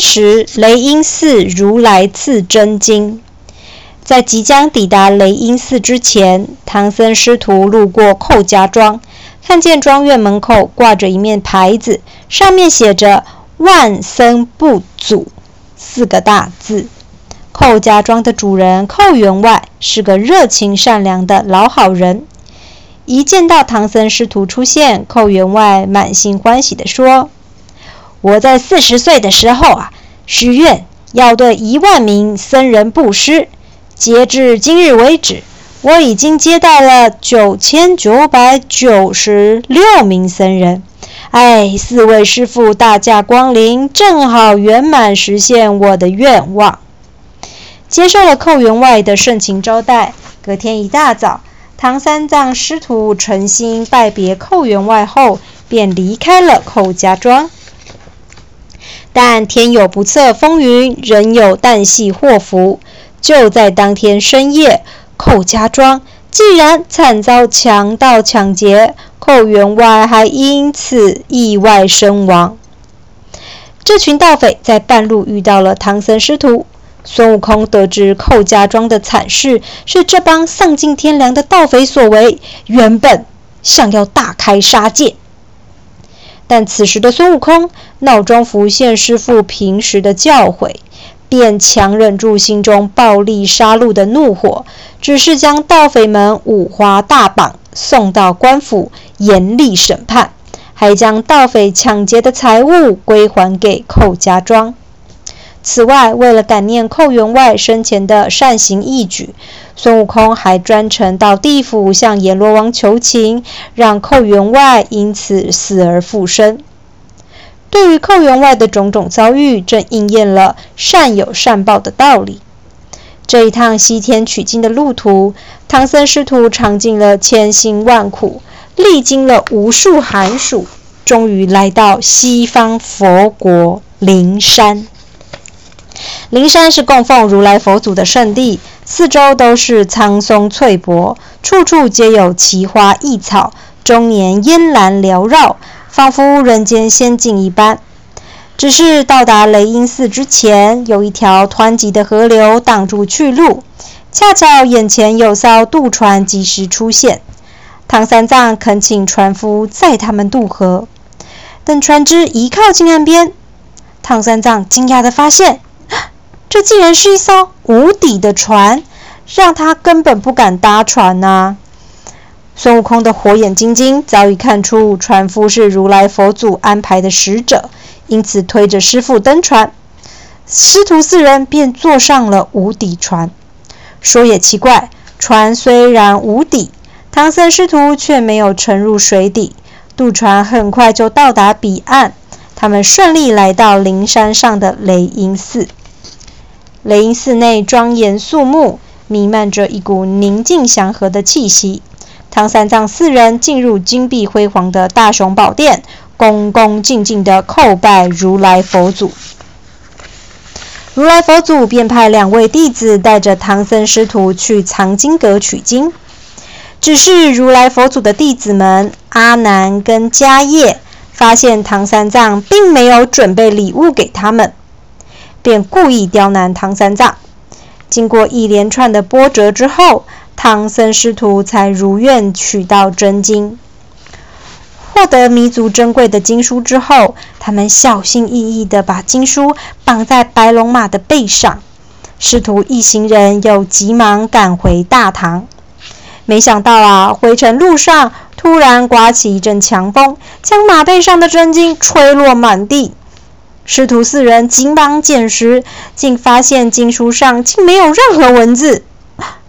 时，雷音寺如来赐真经。在即将抵达雷音寺之前，唐僧师徒路过寇家庄，看见庄院门口挂着一面牌子，上面写着“万僧不阻”四个大字。寇家庄的主人寇员外是个热情善良的老好人。一见到唐僧师徒出现，寇员外满心欢喜地说：“我在四十岁的时候啊，许愿要对一万名僧人布施。截至今日为止，我已经接待了九千九百九十六名僧人。哎，四位师傅大驾光临，正好圆满实现我的愿望。”接受了寇员外的盛情招待，隔天一大早，唐三藏师徒诚心拜别寇员外后，便离开了寇家庄。但天有不测风云，人有旦夕祸福。就在当天深夜，寇家庄竟然惨遭强盗抢劫，寇员外还因此意外身亡。这群盗匪在半路遇到了唐僧师徒。孙悟空得知寇家庄的惨事是这帮丧尽天良的盗匪所为，原本想要大开杀戒，但此时的孙悟空脑中浮现师傅平时的教诲，便强忍住心中暴力杀戮的怒火，只是将盗匪们五花大绑，送到官府严厉审判，还将盗匪抢劫的财物归还给寇家庄。此外，为了感念寇员外生前的善行义举，孙悟空还专程到地府向阎罗王求情，让寇员外因此死而复生。对于寇员外的种种遭遇，正应验了善有善报的道理。这一趟西天取经的路途，唐僧师徒尝尽了千辛万苦，历经了无数寒暑，终于来到西方佛国灵山。灵山是供奉如来佛祖的圣地，四周都是苍松翠柏，处处皆有奇花异草，终年烟岚缭绕，仿佛人间仙境一般。只是到达雷音寺之前，有一条湍急的河流挡住去路，恰巧眼前有艘渡船及时出现，唐三藏恳请船夫载他们渡河。等船只一靠近岸边，唐三藏惊讶地发现。这竟然是一艘无底的船，让他根本不敢搭船呐！孙悟空的火眼金睛早已看出船夫是如来佛祖安排的使者，因此推着师傅登船，师徒四人便坐上了无底船。说也奇怪，船虽然无底，唐僧师徒却没有沉入水底，渡船很快就到达彼岸。他们顺利来到灵山上的雷音寺。雷音寺内庄严肃穆，弥漫着一股宁静祥和的气息。唐三藏四人进入金碧辉煌的大雄宝殿，恭恭敬敬地叩拜如来佛祖。如来佛祖便派两位弟子带着唐僧师徒去藏经阁取经。只是如来佛祖的弟子们阿难跟迦叶发现唐三藏并没有准备礼物给他们。便故意刁难唐三藏。经过一连串的波折之后，唐僧师徒才如愿取到真经。获得弥足珍贵的经书之后，他们小心翼翼地把经书绑在白龙马的背上。师徒一行人又急忙赶回大唐。没想到啊，回程路上突然刮起一阵强风，将马背上的真经吹落满地。师徒四人紧忙捡拾，竟发现经书上竟没有任何文字，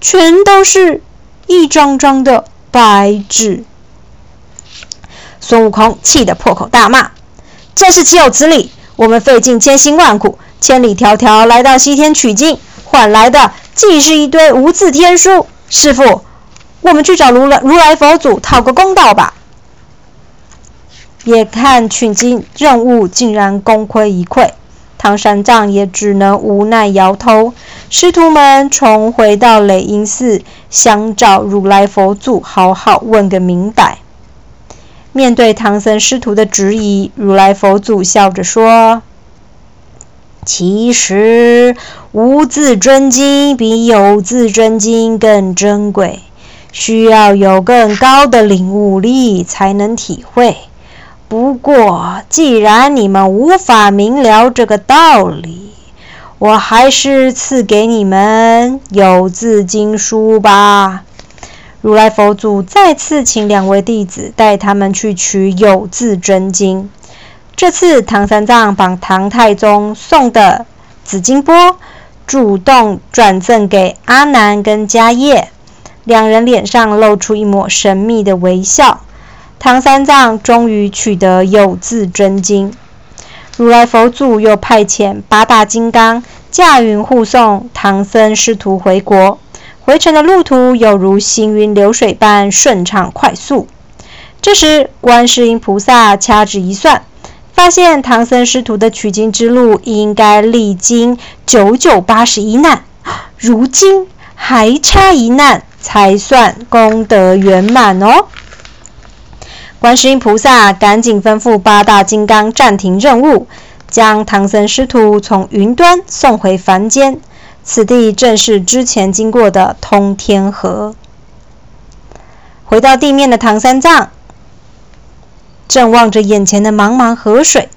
全都是一张张的白纸。孙悟空气得破口大骂：“真是岂有此理！我们费尽千辛万苦，千里迢迢来到西天取经，换来的竟是一堆无字天书。师傅，我们去找如来如来佛祖讨个公道吧！”眼看取经任务竟然功亏一篑，唐三藏也只能无奈摇头。师徒们重回到雷音寺，想找如来佛祖好好问个明白。面对唐僧师徒的质疑，如来佛祖笑着说：“其实无字真经比有字真经更珍贵，需要有更高的领悟力才能体会。不过，既然你们无法明了这个道理，我还是赐给你们有字经书吧。如来佛祖再次请两位弟子带他们去取有字真经。这次唐三藏把唐太宗送的紫金钵主动转赠给阿难跟迦叶，两人脸上露出一抹神秘的微笑。唐三藏终于取得有字真经。如来佛祖又派遣八大金刚驾云护送唐僧师徒回国，回程的路途有如行云流水般顺畅快速。这时，观世音菩萨掐指一算，发现唐僧师徒的取经之路应该历经九九八十一难，如今还差一难才算功德圆满哦。观世音菩萨赶紧吩咐八大金刚暂停任务，将唐僧师徒从云端送回凡间。此地正是之前经过的通天河。回到地面的唐三藏，正望着眼前的茫茫河水，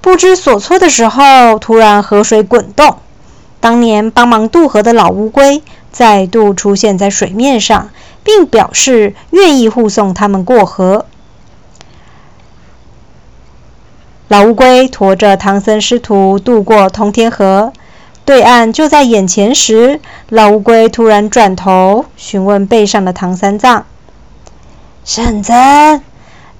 不知所措的时候，突然河水滚动，当年帮忙渡河的老乌龟再度出现在水面上，并表示愿意护送他们过河。老乌龟驮着唐僧师徒渡过通天河，对岸就在眼前时，老乌龟突然转头询问背上的唐三藏：“圣僧，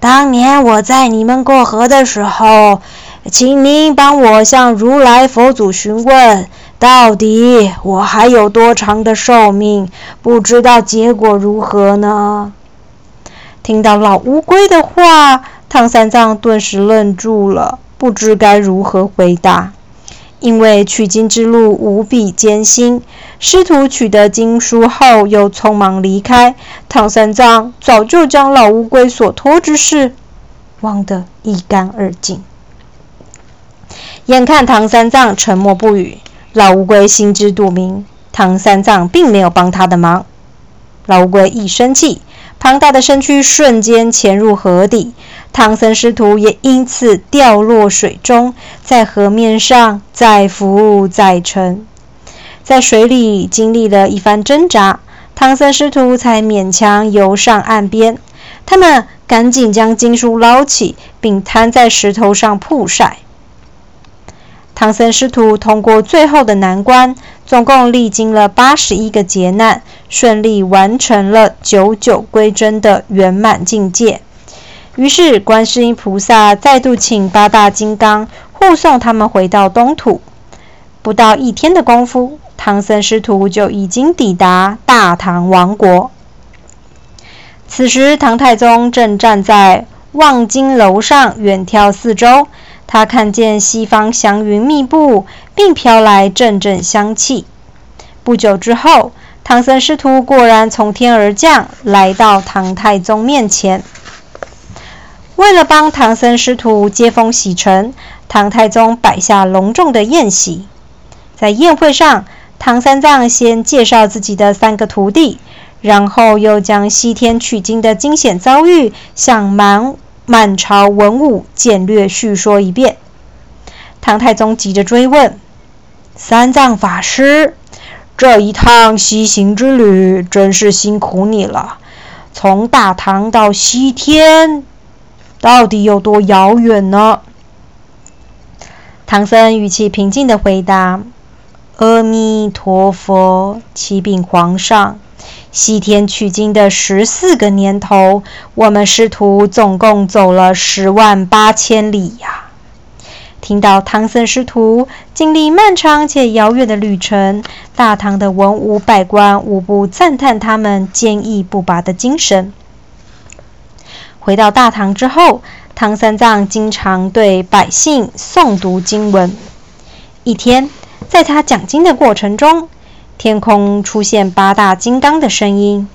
当年我在你们过河的时候，请您帮我向如来佛祖询问，到底我还有多长的寿命？不知道结果如何呢？”听到老乌龟的话。唐三藏顿时愣住了，不知该如何回答。因为取经之路无比艰辛，师徒取得经书后又匆忙离开，唐三藏早就将老乌龟所托之事忘得一干二净。眼看唐三藏沉默不语，老乌龟心知肚明，唐三藏并没有帮他的忙。老乌龟一生气。庞大的身躯瞬间潜入河底，唐僧师徒也因此掉落水中，在河面上再浮再沉，在水里经历了一番挣扎，唐僧师徒才勉强游上岸边。他们赶紧将经书捞起，并摊在石头上曝晒。唐僧师徒通过最后的难关，总共历经了八十一个劫难，顺利完成了九九归真的圆满境界。于是，观世音菩萨再度请八大金刚护送他们回到东土。不到一天的功夫，唐僧师徒就已经抵达大唐王国。此时，唐太宗正站在望京楼上远眺四周。他看见西方祥云密布，并飘来阵阵香气。不久之后，唐僧师徒果然从天而降，来到唐太宗面前。为了帮唐僧师徒接风洗尘，唐太宗摆下隆重的宴席。在宴会上，唐三藏先介绍自己的三个徒弟，然后又将西天取经的惊险遭遇向蛮。满朝文武简略叙说一遍。唐太宗急着追问：“三藏法师，这一趟西行之旅真是辛苦你了。从大唐到西天，到底有多遥远呢？”唐僧语气平静地回答：“阿弥陀佛，启禀皇上。”西天取经的十四个年头，我们师徒总共走了十万八千里呀！听到唐僧师徒经历漫长且遥远的旅程，大唐的文武百官无不赞叹他们坚毅不拔的精神。回到大唐之后，唐三藏经常对百姓诵读经文。一天，在他讲经的过程中，天空出现八大金刚的声音：“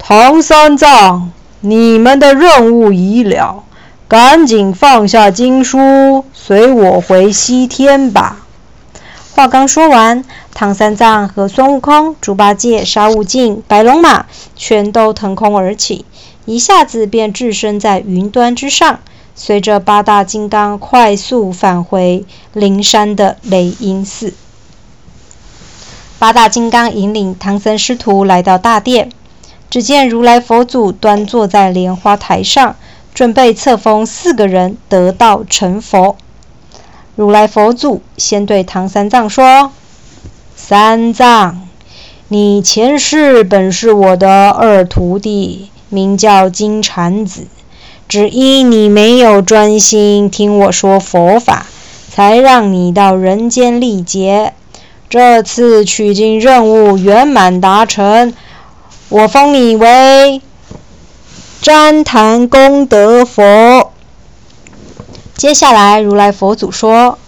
唐三藏，你们的任务已了，赶紧放下经书，随我回西天吧。”话刚说完，唐三藏和孙悟空、猪八戒、沙悟净、白龙马全都腾空而起，一下子便置身在云端之上，随着八大金刚快速返回灵山的雷音寺。八大金刚引领唐僧师徒来到大殿，只见如来佛祖端坐在莲花台上，准备册封四个人得道成佛。如来佛祖先对唐三藏说：“三藏，你前世本是我的二徒弟，名叫金蝉子，只因你没有专心听我说佛法，才让你到人间历劫。”这次取经任务圆满达成，我封你为旃檀功德佛。接下来，如来佛祖说：“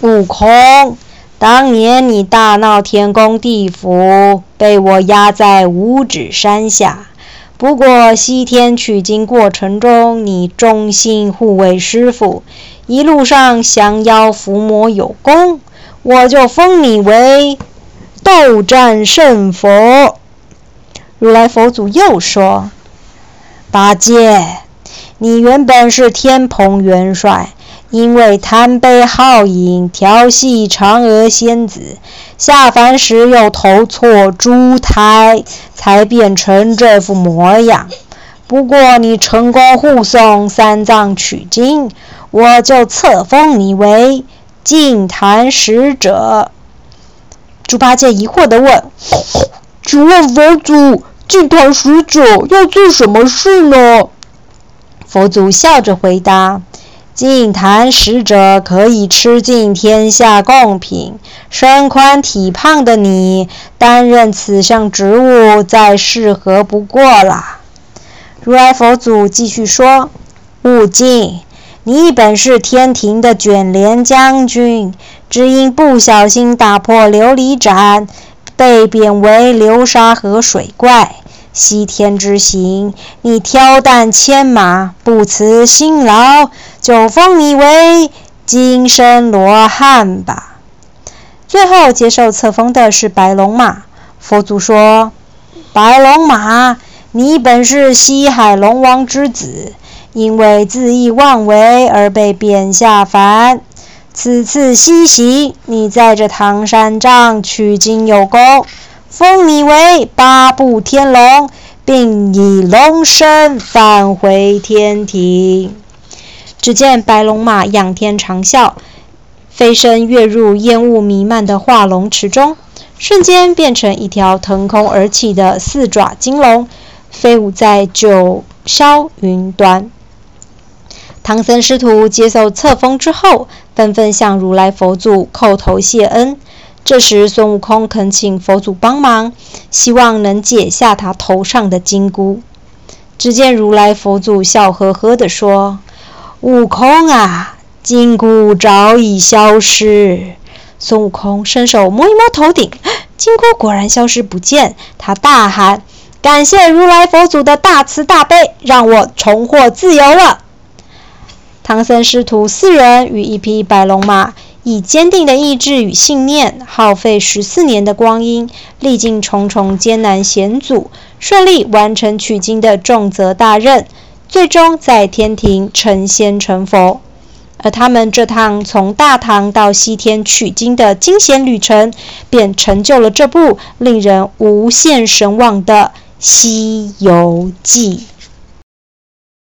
悟空，当年你大闹天宫地府，被我压在五指山下。不过西天取经过程中，你忠心护卫师傅，一路上降妖伏魔有功。”我就封你为斗战胜佛。如来佛祖又说：“八戒，你原本是天蓬元帅，因为贪杯好饮，调戏嫦娥仙子，下凡时又投错猪胎，才变成这副模样。不过你成功护送三藏取经，我就册封你为。”净坛使者，猪八戒疑惑地问：“请问佛祖，净坛使者要做什么事呢？”佛祖笑着回答：“净坛使者可以吃尽天下贡品，身宽体胖的你担任此项职务再适合不过了。”如来佛祖继续说：“悟净。”你本是天庭的卷帘将军，只因不小心打破琉璃盏，被贬为流沙河水怪。西天之行，你挑担牵马，不辞辛劳，就封你为金身罗汉吧。最后接受册封的是白龙马。佛祖说：“白龙马，你本是西海龙王之子。”因为恣意妄为而被贬下凡。此次西行，你载着唐三藏取经有功，封你为八部天龙，并以龙身返回天庭。只见白龙马仰天长啸，飞身跃入烟雾弥漫的化龙池中，瞬间变成一条腾空而起的四爪金龙，飞舞在九霄云端。唐僧师徒接受册封之后，纷纷向如来佛祖叩头谢恩。这时，孙悟空恳请佛祖帮忙，希望能解下他头上的金箍。只见如来佛祖笑呵呵地说：“悟空啊，金箍早已消失。”孙悟空伸手摸一摸头顶，金箍果然消失不见。他大喊：“感谢如来佛祖的大慈大悲，让我重获自由了！”唐僧师徒四人与一匹白龙马，以坚定的意志与信念，耗费十四年的光阴，历尽重重艰难险阻，顺利完成取经的重责大任，最终在天庭成仙成佛。而他们这趟从大唐到西天取经的惊险旅程，便成就了这部令人无限神往的《西游记》。